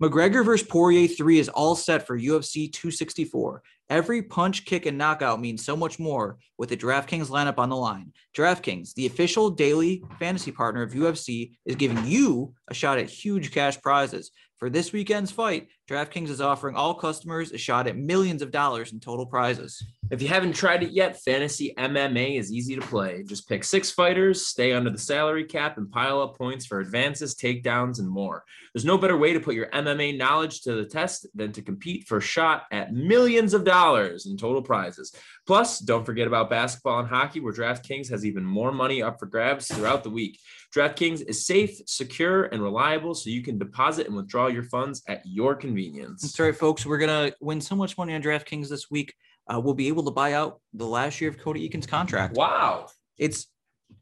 McGregor versus Poirier 3 is all set for UFC 264. Every punch, kick, and knockout means so much more with the DraftKings lineup on the line. DraftKings, the official daily fantasy partner of UFC, is giving you a shot at huge cash prizes. For this weekend's fight, DraftKings is offering all customers a shot at millions of dollars in total prizes. If you haven't tried it yet, Fantasy MMA is easy to play. Just pick six fighters, stay under the salary cap, and pile up points for advances, takedowns, and more. There's no better way to put your MMA knowledge to the test than to compete for a shot at millions of dollars in total prizes. Plus, don't forget about basketball and hockey, where DraftKings has even more money up for grabs throughout the week. DraftKings is safe, secure, and reliable, so you can deposit and withdraw your funds at your convenience. That's right, folks. We're going to win so much money on DraftKings this week uh, will be able to buy out the last year of Cody Eakin's contract. Wow. It's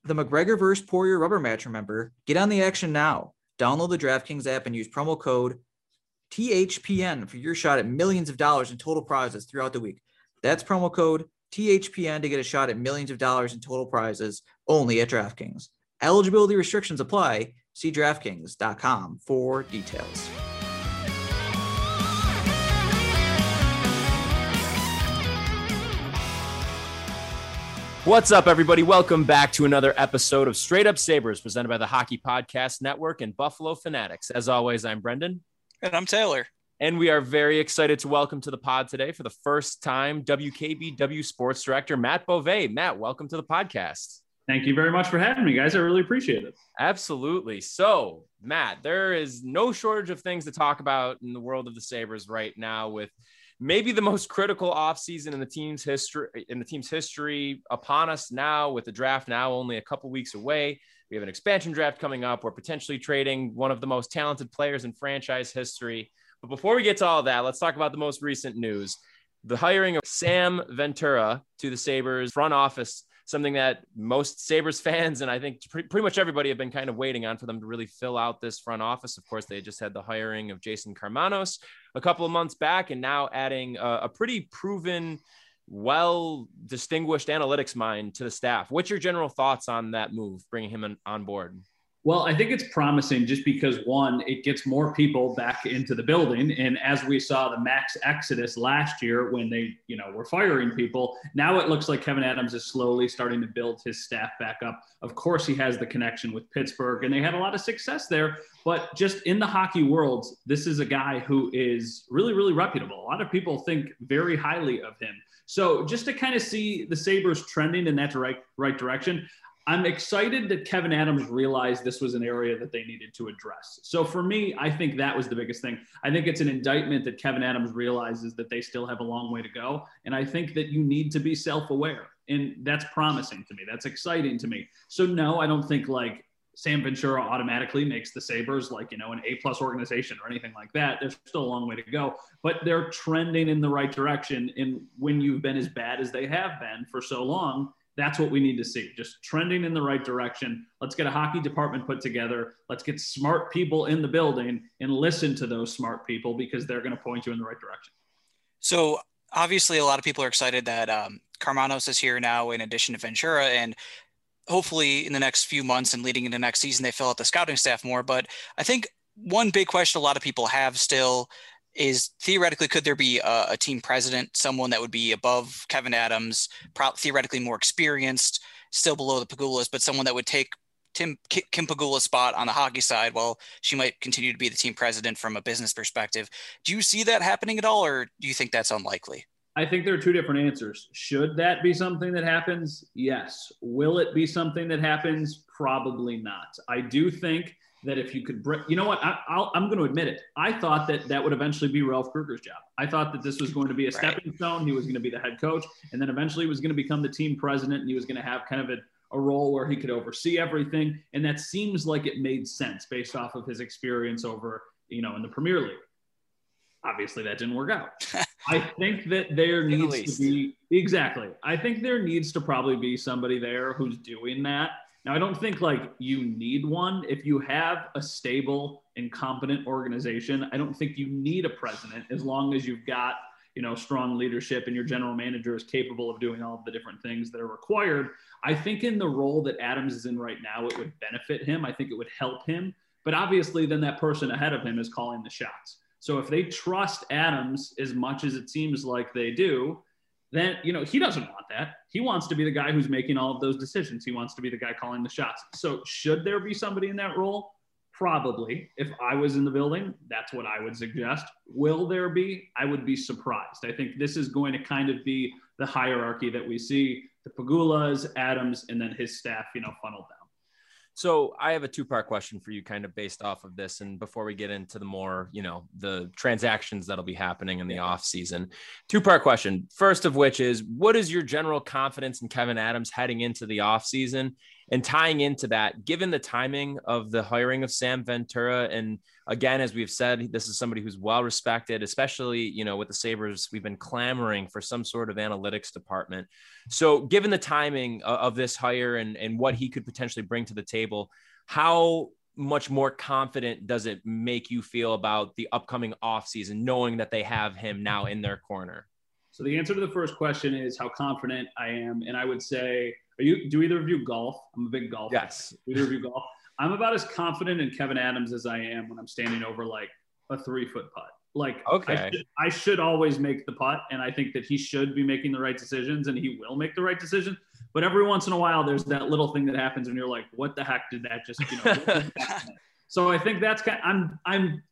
the McGregor versus Poirier rubber match. Remember, get on the action now. Download the DraftKings app and use promo code THPN for your shot at millions of dollars in total prizes throughout the week. That's promo code THPN to get a shot at millions of dollars in total prizes only at DraftKings. Eligibility restrictions apply. See DraftKings.com for details. What's up, everybody? Welcome back to another episode of Straight Up Sabres presented by the Hockey Podcast Network and Buffalo Fanatics. As always, I'm Brendan. And I'm Taylor. And we are very excited to welcome to the pod today for the first time WKBW Sports Director Matt Bove. Matt, welcome to the podcast. Thank you very much for having me, guys. I really appreciate it. Absolutely. So, Matt, there is no shortage of things to talk about in the world of the Sabres right now with – maybe the most critical offseason in the team's history in the team's history upon us now with the draft now only a couple weeks away. We have an expansion draft coming up. We're potentially trading one of the most talented players in franchise history. But before we get to all that, let's talk about the most recent news. The hiring of Sam Ventura to the Sabres front office something that most Sabres fans and I think pretty much everybody have been kind of waiting on for them to really fill out this front office. Of course, they just had the hiring of Jason Karmanos a couple of months back, and now adding a, a pretty proven, well distinguished analytics mind to the staff. What's your general thoughts on that move, bringing him on board? Well, I think it's promising just because one, it gets more people back into the building. And as we saw the max exodus last year when they, you know, were firing people, now it looks like Kevyn Adams is slowly starting to build his staff back up. Of course, he has the connection with Pittsburgh and they had a lot of success there. But just in the hockey world, this is a guy who is really, really reputable. A lot of people think very highly of him. So just to kind of see the Sabres trending in that right, right direction, I'm excited that Kevyn Adams realized this was an area that they needed to address. So for me, I think that was the biggest thing. I think it's an indictment that Kevyn Adams realizes that they still have a long way to go. And I think that you need to be self aware. And that's promising to me. That's exciting to me. So, no, I don't think like Sam Ventura automatically makes the Sabres like, you know, an A plus organization or anything like that. There's still a long way to go, but they're trending in the right direction. And when you've been as bad as they have been for so long, that's what we need to see. Just trending in the right direction. Let's get a hockey department put together. Let's get smart people in the building and listen to those smart people because they're going to point you in the right direction. So, obviously, a lot of people are excited that um, Karmanos is here now, in addition to Ventura. And hopefully, in the next few months and leading into next season, they fill out the scouting staff more. But I think one big question a lot of people have still is theoretically could there be a, a, team president, someone that would be above Kevyn Adams, pro- theoretically more experienced, still below the Pegulas, but someone that would take Tim Kim Pegula's spot on the hockey side while she might continue to be the team president from a business perspective. Do you see that happening at all, or do you think that's unlikely? I think there are two different answers. Should that be something that happens? Yes. Will it be something that happens? Probably not. I do think that if you could bring, you know what, I, am going to admit it. I thought that that would eventually be Ralph Krueger's job. I thought that this was going to be a stepping stone. He was going to be the head coach, and then eventually he was going to become the team president, and he was going to have kind of a, a role where he could oversee everything. And that seems like it made sense based off of his experience over, you know, in the Premier League. Obviously, that didn't work out. I think that there needs to be exactly. I think there needs to probably be somebody there who's doing that now, I don't think like you need one. If you have a stable and competent organization, I don't think you need a president as long as you've got, you know, strong leadership and your general manager is capable of doing all of the different things that are required. I think in the role that Adams is in right now, it would benefit him. I think it would help him. But obviously, then that person ahead of him is calling the shots. So if they trust Adams as much as it seems like they do, then you know he doesn't want that. He wants to be the guy who's making all of those decisions. He wants to be the guy calling the shots. So should there be somebody in that role? Probably. If I was in the building, that's what I would suggest. Will there be? I would be surprised. I think this is going to kind of be the hierarchy that we see the Pegulas Adams, and then his staff, you know, funneled down. So I have a two part question for you, kind of based off of this. And before we get into the more, you know, the transactions that'll be happening in the off season, two part question. First of which is, what is your general confidence in Kevyn Adams heading into the off season? And tying into that, given the timing of the hiring of Sam Ventura, and again, as we've said, this is somebody who's well respected, especially you know with the Sabres. We've been clamoring for some sort of analytics department. So, given the timing of, of this hire and and what he could potentially bring to the table, how much more confident does it make you feel about the upcoming offseason, knowing that they have him now in their corner? So the answer to the first question is how confident I am, and I would say are you? Do either of you golf? I'm a big golfer. Yes. Do either of you golf? I'm about as confident in Kevyn Adams as I am when I'm standing over like a three foot putt. Like, okay, I should, I should, always make the putt, and I think that he should be making the right decisions, and he will make the right decision. But every once in a while, there's that little thing that happens, and you're like, "What the heck did that just?" You know. so I think that's kind. Of, I'm I'm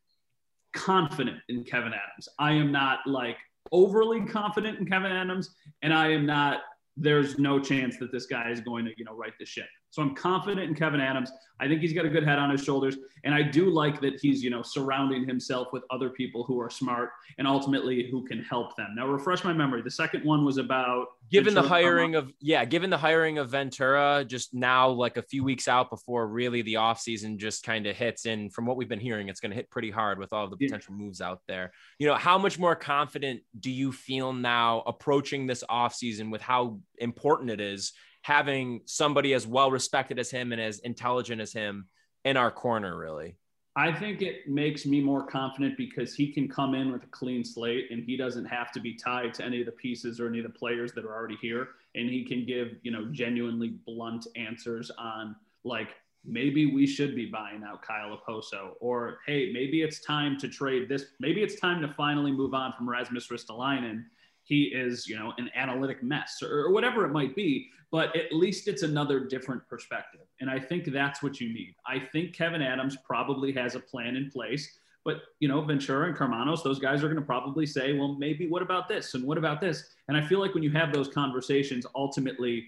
confident in Kevyn Adams. I am not like overly confident in Kevyn Adams, and I am not there's no chance that this guy is going to, you know, right the ship. So I'm confident in Kevyn Adams. I think he's got a good head on his shoulders. And I do like that he's, you know, surrounding himself with other people who are smart and ultimately who can help them. Now, refresh my memory. The second one was about given Ventura the hiring of, yeah, given the hiring of Ventura just now, like a few weeks out before really the offseason just kind of hits. And from what we've been hearing, it's going to hit pretty hard with all the potential yeah. moves out there. You know, how much more confident do you feel now approaching this offseason with how important it is? Having somebody as well respected as him and as intelligent as him in our corner, really. I think it makes me more confident because he can come in with a clean slate and he doesn't have to be tied to any of the pieces or any of the players that are already here. And he can give, you know, genuinely blunt answers on like, maybe we should be buying out Kyle Okposo or, hey, maybe it's time to trade this. Maybe it's time to finally move on from Rasmus Ristolainen he is, you know, an analytic mess or, or whatever it might be. But at least it's another different perspective. And I think that's what you need. I think Kevyn Adams probably has a plan in place. But you know, Ventura and Karmanos, those guys are going to probably say, well, maybe what about this and what about this? And I feel like when you have those conversations, ultimately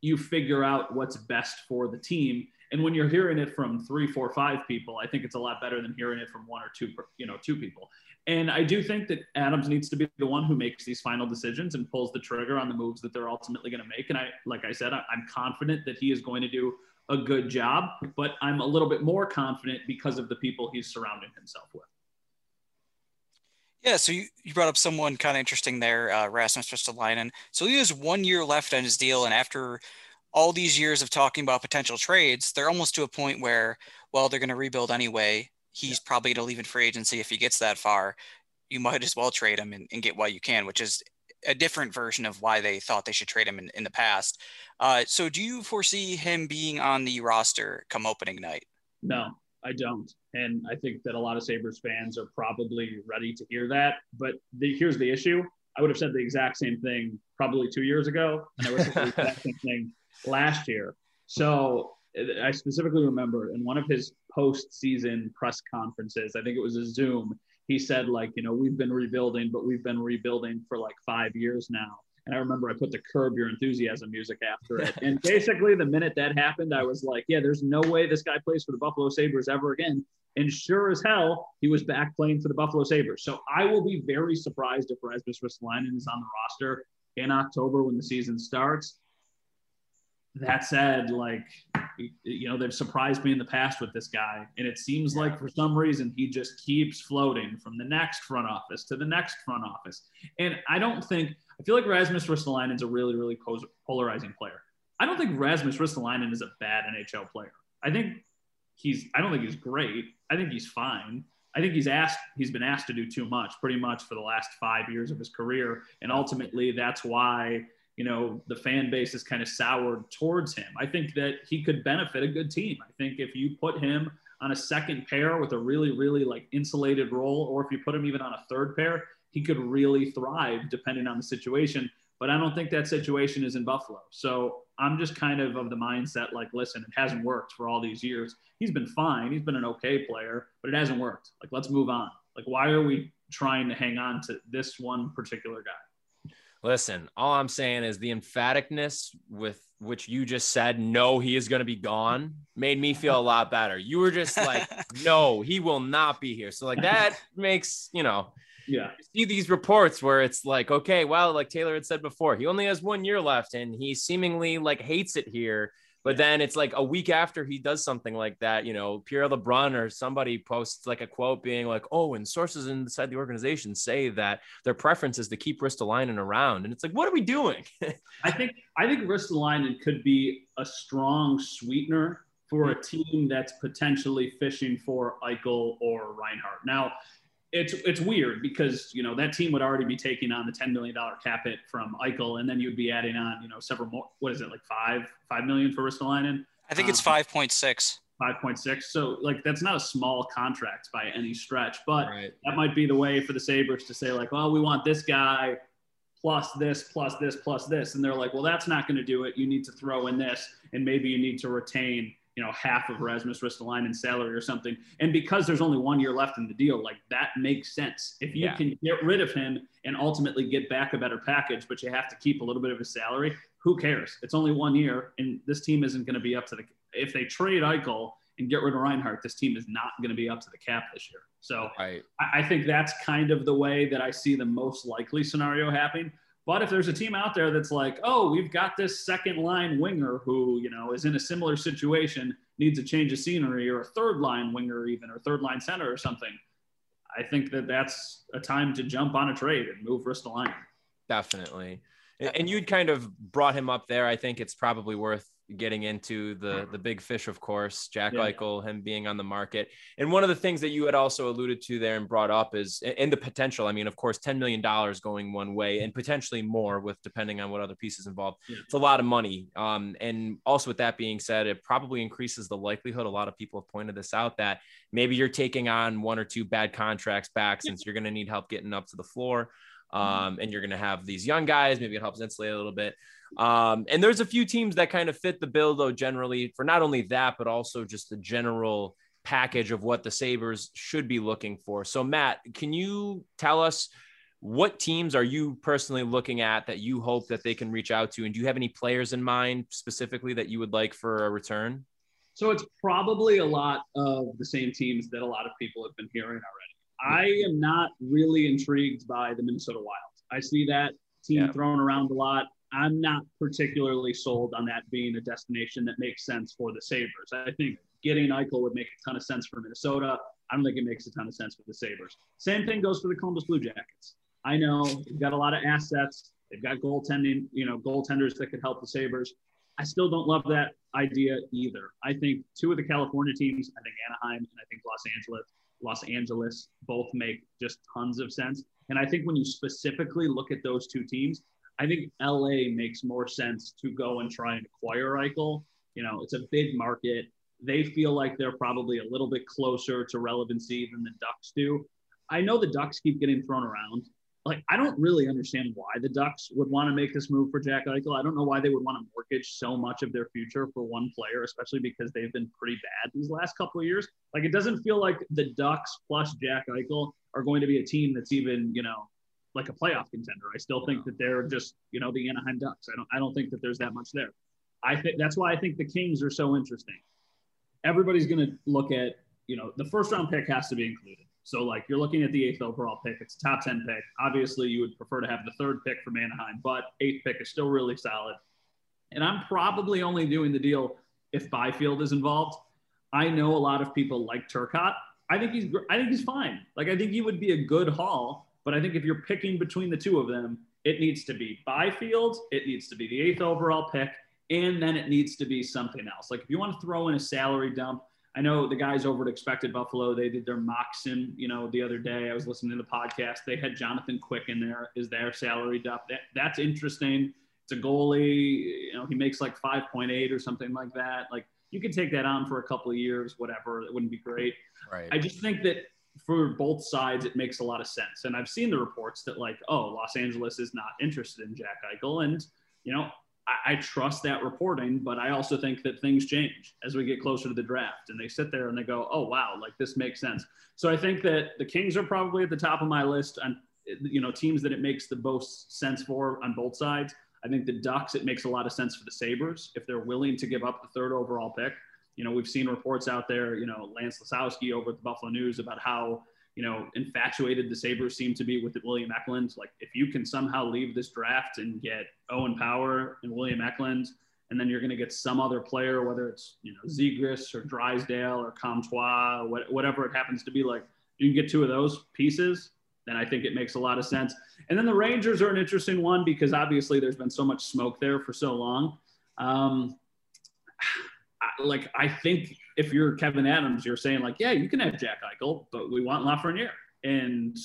you figure out what's best for the team. And when you're hearing it from three, four, five people, I think it's a lot better than hearing it from one or two, you know, two people. And I do think that Adams needs to be the one who makes these final decisions and pulls the trigger on the moves that they're ultimately going to make. And I, like I said, I'm confident that he is going to do a good job, but I'm a little bit more confident because of the people he's surrounding himself with. Yeah, so you, you brought up someone kind of interesting there, uh, Rasmus Ristolainen. So he has one year left on his deal, and after all these years of talking about potential trades, they're almost to a point where, well, they're going to rebuild anyway he's yeah. probably going to leave in free agency if he gets that far. You might as well trade him and, and, get what you can, which is a different version of why they thought they should trade him in, in the past. Uh, so, do you foresee him being on the roster come opening night? No, I don't. And I think that a lot of Sabres fans are probably ready to hear that. But the, here's the issue I would have said the exact same thing probably two years ago, and I would have said the exact same thing last year. So I specifically remember in one of his post-season press conferences, I think it was a Zoom, he said like, you know, we've been rebuilding, but we've been rebuilding for like five years now. And I remember I put the curb your enthusiasm music after it. And basically the minute that happened, I was like, yeah, there's no way this guy plays for the Buffalo Sabres ever again. And sure as hell, he was back playing for the Buffalo Sabres. So I will be very surprised if Rasmus Ristolainen is on the roster in October when the season starts that said, like, you know, they've surprised me in the past with this guy. And it seems like for some reason he just keeps floating from the next front office to the next front office. And I don't think, I feel like Rasmus Ristolainen is a really, really polarizing player. I don't think Rasmus Ristolainen is a bad NHL player. I think he's, I don't think he's great. I think he's fine. I think he's asked, he's been asked to do too much pretty much for the last five years of his career. And ultimately, that's why you know the fan base is kind of soured towards him. I think that he could benefit a good team. I think if you put him on a second pair with a really, really like insulated role, or if you put him even on a third pair, he could really thrive depending on the situation. But I don't think that situation is in Buffalo. So I'm just kind of of the mindset like, listen, it hasn't worked for all these years. He's been fine. He's been an okay player, but it hasn't worked. Like, let's move on. Like, why are we trying to hang on to this one particular guy? Listen, all I'm saying is the emphaticness with which you just said, no, he is going to be gone, made me feel a lot better. You were just like, no, he will not be here. So, like, that makes, you know, yeah. You see these reports where it's like, okay, well, like Taylor had said before, he only has one year left and he seemingly like hates it here. But then it's like a week after he does something like that, you know, Pierre LeBrun or somebody posts like a quote being like, oh, and sources inside the organization say that their preference is to keep Ristolainen around. And it's like, what are we doing? I think I think Ristolainen could be a strong sweetener for a hmm. team that's potentially fishing for Eichel or Reinhart. Now, it's it's weird because you know that team would already be taking on the ten million dollar cap hit from Eichel, and then you'd be adding on you know several more. What is it like five five million for Ristolainen? I think it's um, five point six. Five point six. So like that's not a small contract by any stretch, but right. that might be the way for the Sabres to say like, well, we want this guy plus this plus this plus this, and they're like, well, that's not going to do it. You need to throw in this, and maybe you need to retain you know, half of Rasmus Ristolainen salary or something. And because there's only one year left in the deal, like that makes sense. If you yeah. can get rid of him and ultimately get back a better package, but you have to keep a little bit of his salary, who cares? It's only one year, and this team isn't going to be up to the. If they trade Eichel and get rid of Reinhart, this team is not going to be up to the cap this year. So right. I, I think that's kind of the way that I see the most likely scenario happening. But if there's a team out there that's like, oh, we've got this second line winger who, you know, is in a similar situation, needs a change of scenery, or a third line winger, even, or third line center or something, I think that that's a time to jump on a trade and move Ristolainen. Definitely. And you'd kind of brought him up there. I think it's probably worth getting into the the big fish, of course, Jack yeah. Eichel, him being on the market. And one of the things that you had also alluded to there and brought up is in the potential. I mean, of course, ten million dollars going one way and potentially more with depending on what other pieces involved. Yeah. It's a lot of money. Um, and also with that being said, it probably increases the likelihood. A lot of people have pointed this out that maybe you're taking on one or two bad contracts back since you're going to need help getting up to the floor. Mm-hmm. Um, and you're going to have these young guys. Maybe it helps insulate a little bit. Um, and there's a few teams that kind of fit the bill, though, generally for not only that, but also just the general package of what the Sabres should be looking for. So, Matt, can you tell us what teams are you personally looking at that you hope that they can reach out to? And do you have any players in mind specifically that you would like for a return? So, it's probably a lot of the same teams that a lot of people have been hearing already. I am not really intrigued by the Minnesota Wild. I see that team yeah. thrown around a lot. I'm not particularly sold on that being a destination that makes sense for the Sabres. I think getting Eichel would make a ton of sense for Minnesota. I don't think it makes a ton of sense for the Sabres. Same thing goes for the Columbus Blue Jackets. I know they've got a lot of assets. They've got goaltending, you know, goaltenders that could help the Sabres. I still don't love that idea either. I think two of the California teams, I think Anaheim and I think Los Angeles, Los Angeles both make just tons of sense. And I think when you specifically look at those two teams, I think LA makes more sense to go and try and acquire Eichel. You know, it's a big market. They feel like they're probably a little bit closer to relevancy than the Ducks do. I know the Ducks keep getting thrown around. Like, I don't really understand why the Ducks would want to make this move for Jack Eichel. I don't know why they would want to mortgage so much of their future for one player, especially because they've been pretty bad these last couple of years. Like, it doesn't feel like the Ducks plus Jack Eichel are going to be a team that's even, you know, like a playoff contender. I still think that they're just, you know, the Anaheim Ducks. I don't I don't think that there's that much there. I think that's why I think the Kings are so interesting. Everybody's going to look at, you know, the first round pick has to be included. So like you're looking at the eighth overall pick, it's a top 10 pick. Obviously you would prefer to have the third pick from Anaheim, but eighth pick is still really solid. And I'm probably only doing the deal if Byfield is involved. I know a lot of people like Turcotte. I think he's I think he's fine. Like I think he would be a good haul but I think if you're picking between the two of them, it needs to be Byfield, it needs to be the eighth overall pick, and then it needs to be something else. Like if you want to throw in a salary dump, I know the guys over at Expected Buffalo, they did their Moxon, you know, the other day. I was listening to the podcast. They had Jonathan Quick in there is their salary dump. That, that's interesting. It's a goalie, you know, he makes like 5.8 or something like that. Like you could take that on for a couple of years, whatever. It wouldn't be great. Right. I just think that for both sides, it makes a lot of sense. And I've seen the reports that like, oh, Los Angeles is not interested in Jack Eichel, and you know, I, I, trust that reporting, but I also think that things change as we get closer to the draft, and they sit there and they go, oh wow, like this makes sense. So I think that the Kings are probably at the top of my list on you know teams that it makes the most sense for on both sides. I think the Ducks, it makes a lot of sense for the Sabres if they're willing to give up the third overall pick. You know, we've seen reports out there, you know, Lance Lysowski over at the Buffalo News about how, you know, infatuated the Sabres seem to be with William Eklund. Like, if you can somehow leave this draft and get Owen Power and William Eklund, and then you're going to get some other player, whether it's, you know, Zegras or Drysdale or Comtois, or whatever it happens to be, like, you can get two of those pieces then I think it makes a lot of sense. And then the Rangers are an interesting one because obviously there's been so much smoke there for so long. Um, like I think if you're Kevyn Adams, you're saying like, yeah, you can have Jack Eichel, but we want Lafreniere, and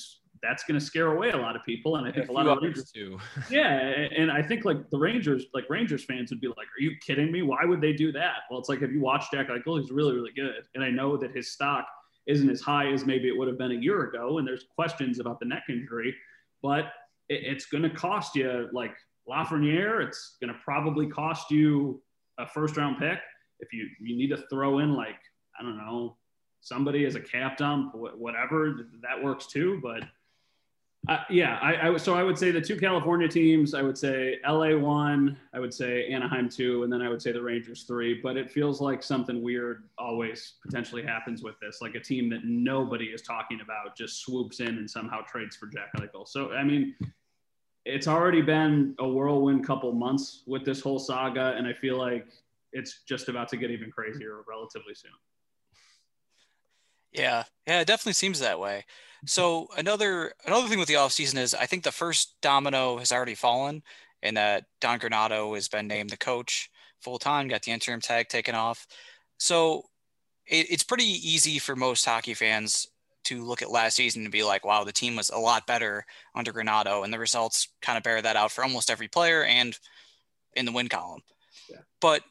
that's going to scare away a lot of people. And I think a, a lot of Rangers too. yeah, and I think like the Rangers, like Rangers fans would be like, "Are you kidding me? Why would they do that?" Well, it's like if you watch Jack Eichel, he's really, really good, and I know that his stock isn't as high as maybe it would have been a year ago. And there's questions about the neck injury, but it, it's going to cost you like Lafreniere. It's going to probably cost you a first round pick. If you, you need to throw in like, I don't know, somebody as a cap dump, whatever, that works too. But uh, yeah, I, I, so I would say the two California teams. I would say LA one. I would say Anaheim two, and then I would say the Rangers three. But it feels like something weird always potentially happens with this, like a team that nobody is talking about just swoops in and somehow trades for Jack Eichel. So I mean, it's already been a whirlwind couple months with this whole saga, and I feel like it's just about to get even crazier relatively soon. Yeah, yeah, it definitely seems that way. So another another thing with the offseason is I think the first domino has already fallen and that Don Granato has been named the coach full time, got the interim tag taken off. So it, it's pretty easy for most hockey fans to look at last season and be like, wow, the team was a lot better under Granato. And the results kind of bear that out for almost every player and in the win column. Yeah. But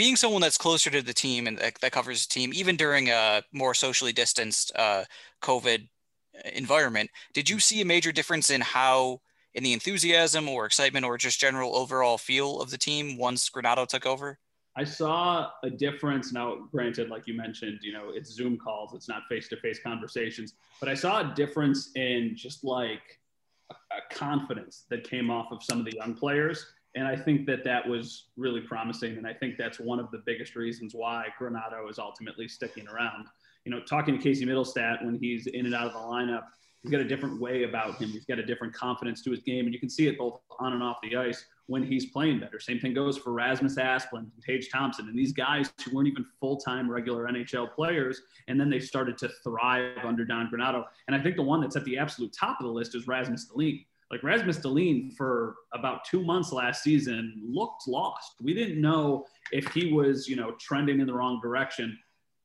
being someone that's closer to the team and that, that covers the team, even during a more socially distanced uh, COVID environment, did you see a major difference in how, in the enthusiasm or excitement or just general overall feel of the team once Granato took over? I saw a difference. Now, granted, like you mentioned, you know, it's Zoom calls, it's not face to face conversations, but I saw a difference in just like a, a confidence that came off of some of the young players and I think that that was really promising. And I think that's one of the biggest reasons why Granato is ultimately sticking around. You know, talking to Casey Mittelstadt when he's in and out of the lineup, he's got a different way about him. He's got a different confidence to his game. And you can see it both on and off the ice when he's playing better. Same thing goes for Rasmus Asplund and Thompson and these guys who weren't even full time regular NHL players. And then they started to thrive under Don Granato. And I think the one that's at the absolute top of the list is Rasmus Dahlin like Rasmus Dahlin for about two months last season looked lost. We didn't know if he was, you know, trending in the wrong direction.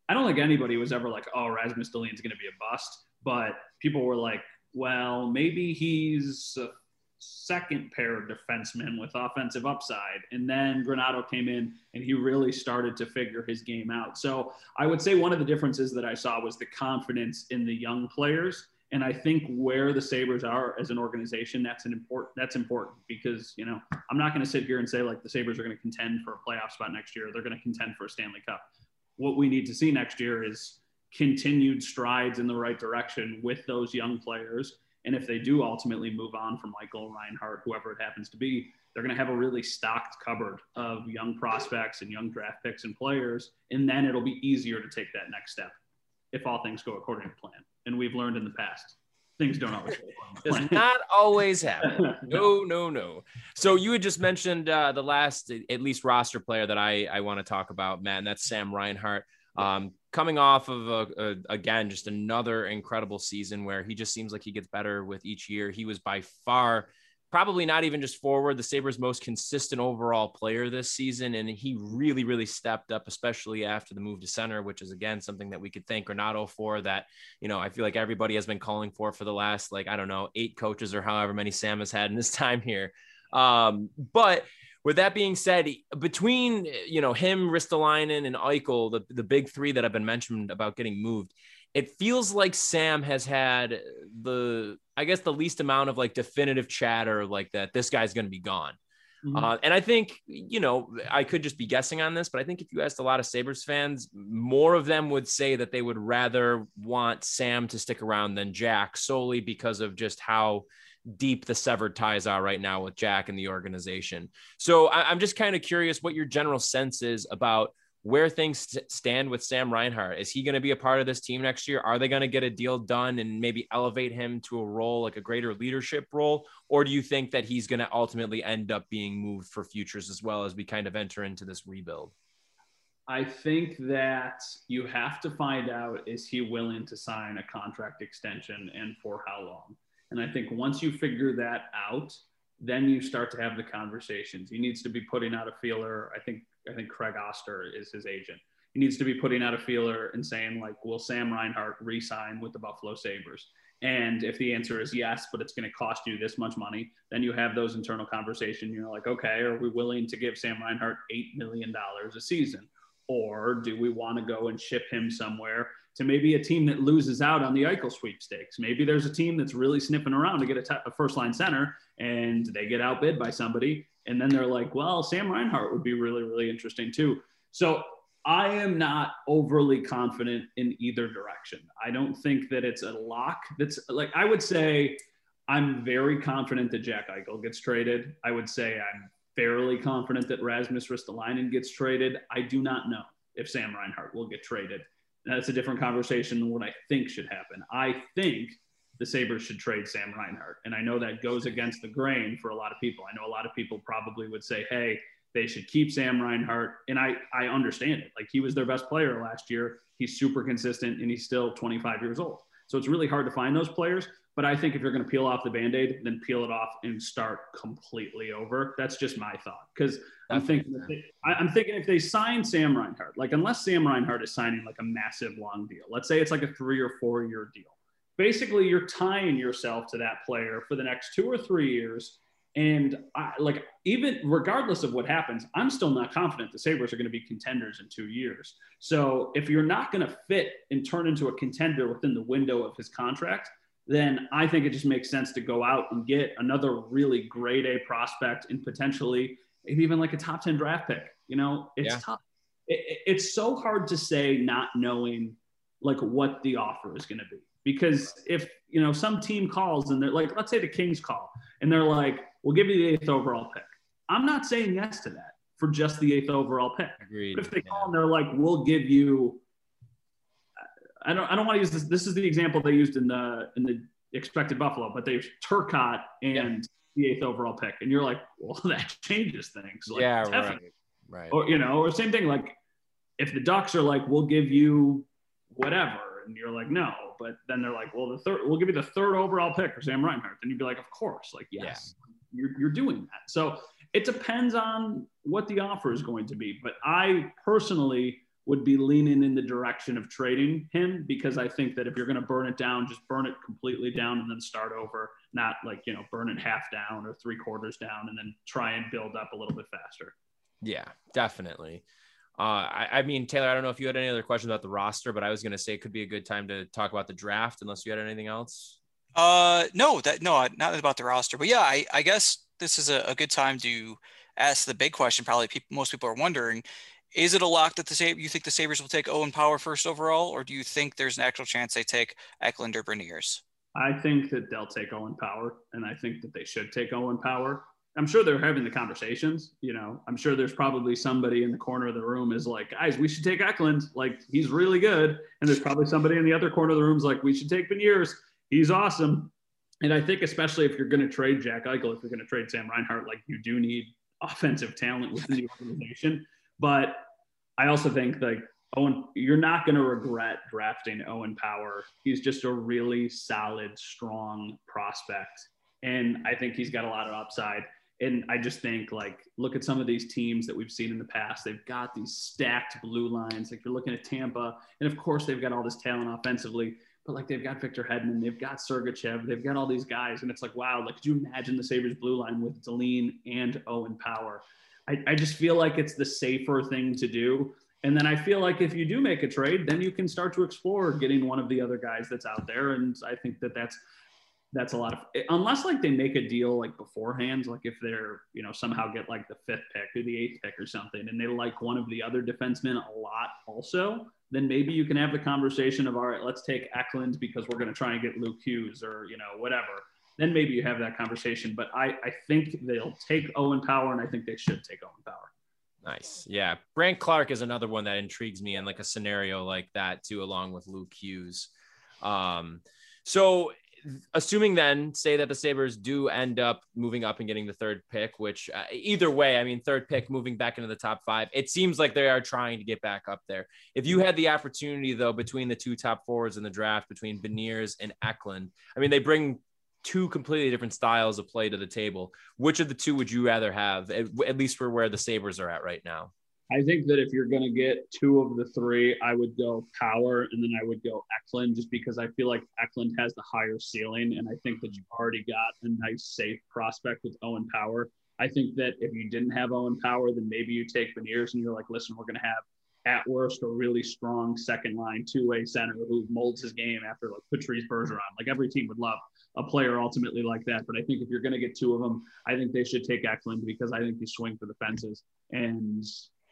I don't think anybody was ever like, oh, Rasmus Dahlin's going to be a bust. But people were like, well, maybe he's a second pair of defensemen with offensive upside. And then Granato came in and he really started to figure his game out. So I would say one of the differences that I saw was the confidence in the young players and I think where the Sabres are as an organization, that's an important that's important because, you know, I'm not going to sit here and say like the Sabres are going to contend for a playoff spot next year. They're going to contend for a Stanley Cup. What we need to see next year is continued strides in the right direction with those young players. And if they do ultimately move on from Michael Reinhart, whoever it happens to be, they're going to have a really stocked cupboard of young prospects and young draft picks and players. And then it'll be easier to take that next step if all things go according to plan and we've learned in the past. Things don't always does not always happen. No no no. So you had just mentioned uh, the last at least roster player that i i want to talk about matt and that's sam reinhart. Um, coming off of a, a, again just another incredible season where he just seems like he gets better with each year. He was by far probably not even just forward, the Sabres' most consistent overall player this season. And he really, really stepped up, especially after the move to center, which is again something that we could thank Granato for. That, you know, I feel like everybody has been calling for for the last, like, I don't know, eight coaches or however many Sam has had in his time here. Um, but with that being said, between you know him, Ristolainen, and Eichel, the, the big three that have been mentioned about getting moved, it feels like Sam has had the I guess the least amount of like definitive chatter like that this guy's going to be gone. Mm-hmm. Uh, and I think, you know, I could just be guessing on this, but I think if you asked a lot of Sabres fans, more of them would say that they would rather want Sam to stick around than Jack solely because of just how deep the severed ties are right now with Jack and the organization. So I, am just kind of curious what your general sense is about where things stand with Sam Reinhart. Is he going to be a part of this team next year? Are they going to get a deal done and maybe elevate him to a role like a greater leadership role? Or do you think that he's going to ultimately end up being moved for futures as well as we kind of enter into this rebuild? I think that you have to find out is he willing to sign a contract extension and for how long? And I think once you figure that out, then you start to have the conversations. He needs to be putting out a feeler. I think I think Craig Oster is his agent. He needs to be putting out a feeler and saying like, will Sam Reinhart re-sign with the Buffalo Sabres? And if the answer is yes, but it's going to cost you this much money, then you have those internal conversations. You're like, okay, are we willing to give Sam Reinhart $8 million a season? Or do we want to go and ship him somewhere to maybe a team that loses out on the Eichel sweepstakes? Maybe there's a team that's really sniffing around to get a, t- a first line center and they get outbid by somebody and then they're like, well, Sam Reinhart would be really, really interesting too. So I am not overly confident in either direction. I don't think that it's a lock. That's like, I would say I'm very confident that Jack Eichel gets traded. I would say I'm fairly confident that Rasmus Ristolainen gets traded. I do not know if Sam Reinhart will get traded. That's a different conversation than what I think should happen. I think the Sabres should trade Sam Reinhart. And I know that goes against the grain for a lot of people. I know a lot of people probably would say, hey, they should keep Sam Reinhart. And I, I understand it. Like he was their best player last year. He's super consistent and he's still 25 years old. So it's really hard to find those players. But I think if you're going to peel off the band aid, then peel it off and start completely over. That's just my thought. Because I'm thinking, they, I'm thinking if they sign Sam Reinhart, like unless Sam Reinhart is signing like a massive long deal, let's say it's like a three or four year deal basically you're tying yourself to that player for the next two or three years. And I, like, even regardless of what happens, I'm still not confident the Sabres are going to be contenders in two years. So if you're not going to fit and turn into a contender within the window of his contract, then I think it just makes sense to go out and get another really great A prospect and potentially even like a top 10 draft pick. You know, it's yeah. tough. It, it's so hard to say not knowing like what the offer is going to be because if you know some team calls and they're like, let's say the Kings call and they're like, we'll give you the eighth overall pick. I'm not saying yes to that for just the eighth overall pick. Agreed. But if they call and they're like, we'll give you, I don't, I don't want to use this. This is the example they used in the in the expected Buffalo, but they Turcotte and yeah. the eighth overall pick, and you're like, well, that changes things. Like, yeah, definitely. right, right. Or you know, or same thing. Like if the Ducks are like, we'll give you whatever and you're like, no. But then they're like, well, the third, we'll give you the third overall pick for Sam Reinhart. Then you'd be like, of course, like, yes, yeah. you're, you're doing that. So it depends on what the offer is going to be. But I personally would be leaning in the direction of trading him because I think that if you're going to burn it down, just burn it completely down and then start over, not like, you know, burn it half down or three quarters down and then try and build up a little bit faster. Yeah, definitely. Uh, I, I, mean, Taylor, I don't know if you had any other questions about the roster, but I was going to say it could be a good time to talk about the draft, unless you had anything else. Uh, no, that no, not about the roster, but yeah, I, I guess this is a, a good time to ask the big question. Probably people, most people are wondering: Is it a lock that the Sabres, you think the Sabres will take Owen Power first overall, or do you think there's an actual chance they take Eklund or Beniers? I think that they'll take Owen Power, and I think that they should take Owen Power. I'm sure they're having the conversations. You know, I'm sure there's probably somebody in the corner of the room is like, guys, we should take Eklund. Like he's really good. And there's probably somebody in the other corner of the room is like, we should take Beniers. He's awesome. And I think especially if you're going to trade Jack Eichel, if you're going to trade Sam Reinhart, like you do need offensive talent within the organization. But I also think like Owen, you're not going to regret drafting Owen Power. He's just a really solid, strong prospect. And I think he's got a lot of upside and I just think like look at some of these teams that we've seen in the past. They've got these stacked blue lines. Like you're looking at Tampa, and of course they've got all this talent offensively. But like they've got Victor Hedman, they've got Sergachev, they've got all these guys, and it's like wow. Like could you imagine the Sabres blue line with Dahlin and Owen Power? I, I just feel like it's the safer thing to do. And then I feel like if you do make a trade, then you can start to explore getting one of the other guys that's out there. And I think that that's that's a lot of unless like they make a deal like beforehand, like if they're you know somehow get like the fifth pick or the eighth pick or something, and they like one of the other defensemen a lot also, then maybe you can have the conversation of all right, let's take Eklund because we're going to try and get Luke Hughes or you know whatever. Then maybe you have that conversation. But I I think they'll take Owen Power, and I think they should take Owen Power. Nice. Yeah. Brandt Clarke is another one that intrigues me in like a scenario like that too, along with Luke Hughes. Um, so assuming then say that the sabres do end up moving up and getting the third pick which uh, either way i mean third pick moving back into the top five it seems like they are trying to get back up there if you had the opportunity though between the two top forwards in the draft between Beniers and eklund i mean they bring two completely different styles of play to the table which of the two would you rather have at, at least for where the sabres are at right now I think that if you're going to get two of the three, I would go Power and then I would go Eklund just because I feel like Eklund has the higher ceiling. And I think that you've already got a nice, safe prospect with Owen Power. I think that if you didn't have Owen Power, then maybe you take Beniers and you're like, listen, we're going to have at worst a really strong second line two way center who molds his game after like Patrice Bergeron. Like every team would love a player ultimately like that. But I think if you're going to get two of them, I think they should take Eklund because I think you swing for the fences. And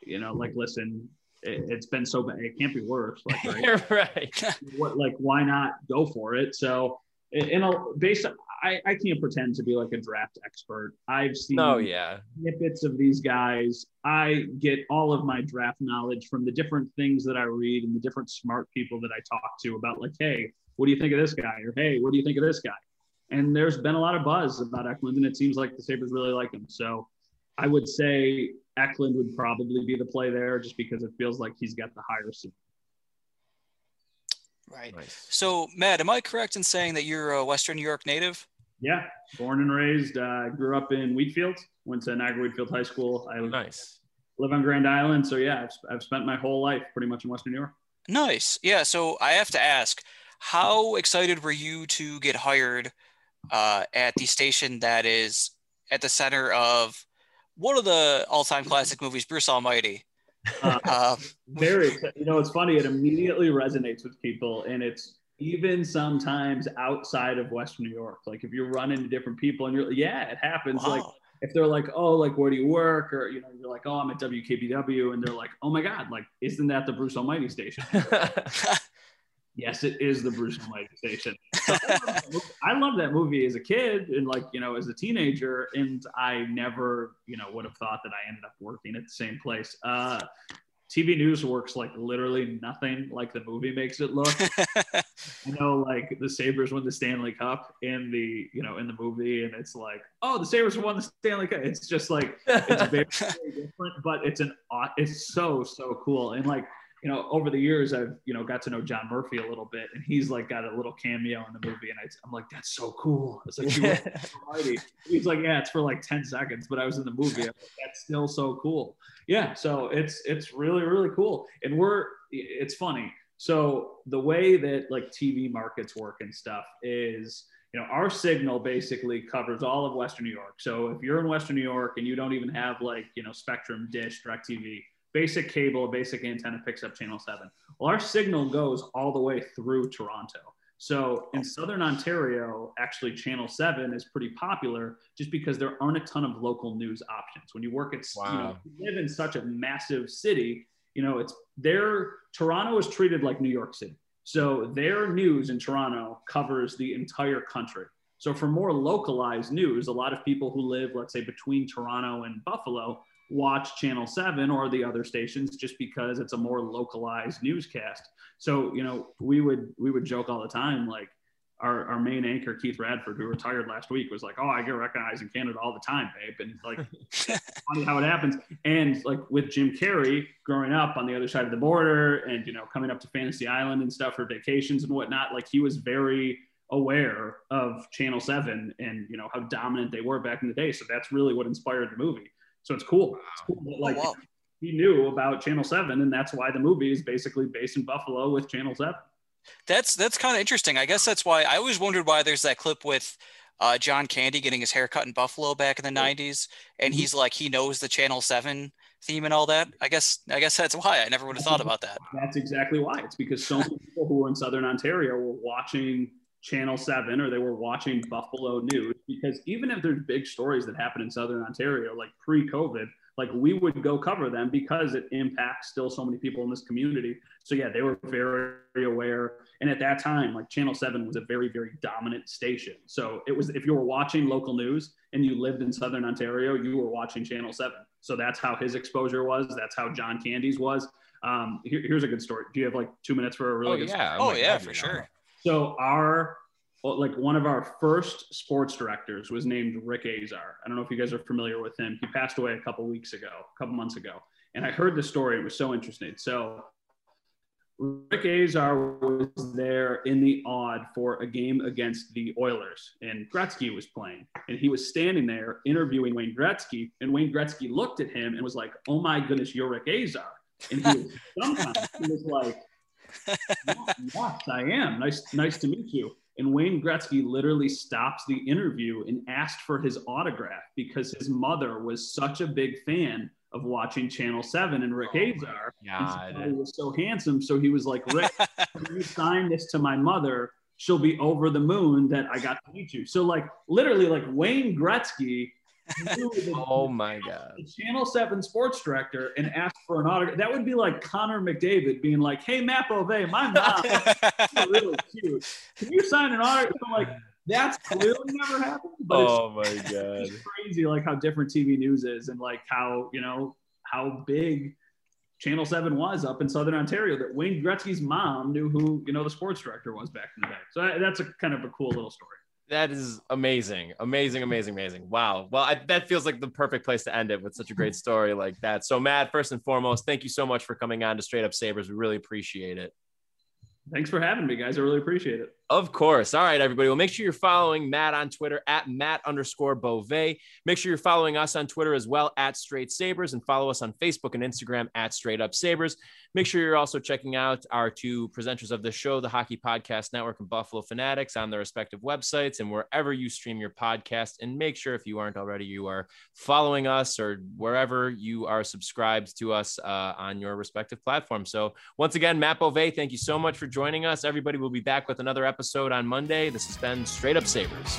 you know, like, listen, it, has been so bad. It can't be worse. Like, right. right. what, like, why not go for it? So, in a based, I, I can't pretend to be like a draft expert. I've seen oh yeah snippets of these guys. I get all of my draft knowledge from the different things that I read and the different smart people that I talk to about like, hey, what do you think of this guy? Or hey, what do you think of this guy? And there's been a lot of buzz about Eklund, and it seems like the Sabres really like him. So I would say Eklund would probably be the play there just because it feels like he's got the higher seat. Right. Nice. So, Matt, am I correct in saying that you're a Western New York native? Yeah, born and raised. Uh, grew up in Wheatfield. Went to Niagara Wheatfield High School. I nice. live on Grand Island, so yeah, I've, I've spent my whole life pretty much in Western New York. Nice. Yeah. So I have to ask, how excited were you to get hired uh, at the station that is at the center of one of the all-time classic movies, Bruce Almighty. Uh, very, you know, it's funny. It immediately resonates with people, and it's even sometimes outside of Western New York. Like if you run into different people, and you're, yeah, it happens. Wow. Like if they're like, oh, like where do you work, or you know, you're like, oh, I'm at WKBW, and they're like, oh my god, like isn't that the Bruce Almighty station? yes, it is the Bruce Almighty station. So I love that movie as a kid and like, you know, as a teenager. And I never, you know, would have thought that I ended up working at the same place. Uh, TV news works like literally nothing like the movie makes it look. you know like the Sabres won the Stanley Cup in the, you know, in the movie and it's like, oh, the Sabres won the Stanley Cup. It's just like, it's very, very different, but it's an, it's so, so cool. And like, you know, over the years, I've, you know, got to know John Murphy a little bit and he's like got a little cameo in the movie. And I, am like, that's so cool. It's like, he's like, yeah, it's for like 10 seconds, but I was in the movie. Like, that's still so cool. Yeah. So it's, it's really, really cool. And we're, it's funny. So the way that like TV markets work and stuff is, you know, our signal basically covers all of Western New York. So if you're in Western New York and you don't even have like, you know, Spectrum, Dish, DirecTV, basic cable, a basic antenna picks up channel seven. Well, our signal goes all the way through Toronto. So in Southern Ontario, actually, Channel 7 is pretty popular just because there aren't a ton of local news options. When you work at, wow. you know, you live in such a massive city, you know, it's there. Toronto is treated like New York City. So their news in Toronto covers the entire country. So for more localized news, a lot of people who live, let's say, between Toronto and Buffalo watch Channel 7 or the other stations just because it's a more localized newscast. So, you know, we would we would joke all the time like our, our main anchor Keith Radford, who retired last week, was like, "Oh, I get recognized in Canada all the time, babe," and like, funny how it happens. And like with Jim Carrey growing up on the other side of the border, and you know, coming up to Fantasy Island and stuff for vacations and whatnot, like he was very aware of Channel Seven and you know how dominant they were back in the day. So that's really what inspired the movie. So it's cool. It's cool that, like oh, wow. he knew about Channel Seven, and that's why the movie is basically based in Buffalo with Channel Seven. That's that's kind of interesting. I guess that's why I always wondered why there's that clip with uh, John Candy getting his hair cut in Buffalo back in the '90s, and Mhm. he's like he knows the Channel Seven theme and all that. I guess I guess that's why I never would have thought about that. That's exactly why. It's because so many people who were in Southern Ontario were watching Channel 7 or they were watching Buffalo News. Because even if there's big stories that happen in Southern Ontario, like pre COVID, like we would go cover them because it impacts still so many people in this community. So yeah, they were very aware. And at that time, like Channel 7 was a very, very dominant station. So it was if you were watching local news and you lived in Southern Ontario, you were watching Channel 7. So that's how his exposure was. That's how John Candy's was. Um, here, here's a good story. Do you have like two minutes for a really Oh good yeah. Oh my yeah, God, for sure. know. So our like one of our first sports directors was named Rick Azar. I don't know if you guys are familiar with him. He passed away a couple weeks ago, a couple months ago. And I heard the story. It was so interesting. So Rick Azar was there in the Aud for a game against the Oilers, and Gretzky was playing. And he was standing there interviewing Wayne Gretzky, and Wayne Gretzky looked at him and was like, "Oh my goodness, you're Rick Azar." And he was dumbfounded. He was like, yes, I am. Nice, nice to meet you. And Wayne Gretzky literally stops the interview and asked for his autograph because his mother was such a big fan of watching Channel 7 and Rick oh Azar. God. thought he was so handsome. So he was like, Rick, you sign this to my mother, she'll be over the moon that I got to meet you. So, like, literally, like Wayne Gretzky Oh my God. the Channel 7 sports director and asked for an autograph. That would be like Connor McDavid being like, hey, Matt Bove, my mom really cute. Can you sign an autograph? I'm like, that's clearly never happened. But Oh my it's, God. it's crazy, like how different TV news is, and like how you know how big Channel Seven was up in Southern Ontario. That Wayne Gretzky's mom knew who you know the sports director was back in the day. So that- that's a kind of a cool little story. That is amazing, amazing, amazing, amazing. Wow. Well, I, that feels like the perfect place to end it with such a great story like that. So, Matt, first and foremost, thank you so much for coming on to Straight Up Sabres. We really appreciate it. Thanks for having me, guys. I really appreciate it. Of course. All right, everybody. Well, make sure you're following Matt on Twitter at Matt underscore Bove. Make sure you're following us on Twitter as well at Straight Sabres and follow us on Facebook and Instagram at Straight Up Sabres. Make sure you're also checking out our two presenters of the show, the Hockey Podcast Network and Buffalo Fanatics, on their respective websites and wherever you stream your podcast. And make sure, if you aren't already, you are following us or wherever you are subscribed to us uh, on your respective platform. So, once again, Matt Bove, thank you so much for joining us. Everybody will be back with another episode on Monday. This has been Straight Up Sabres.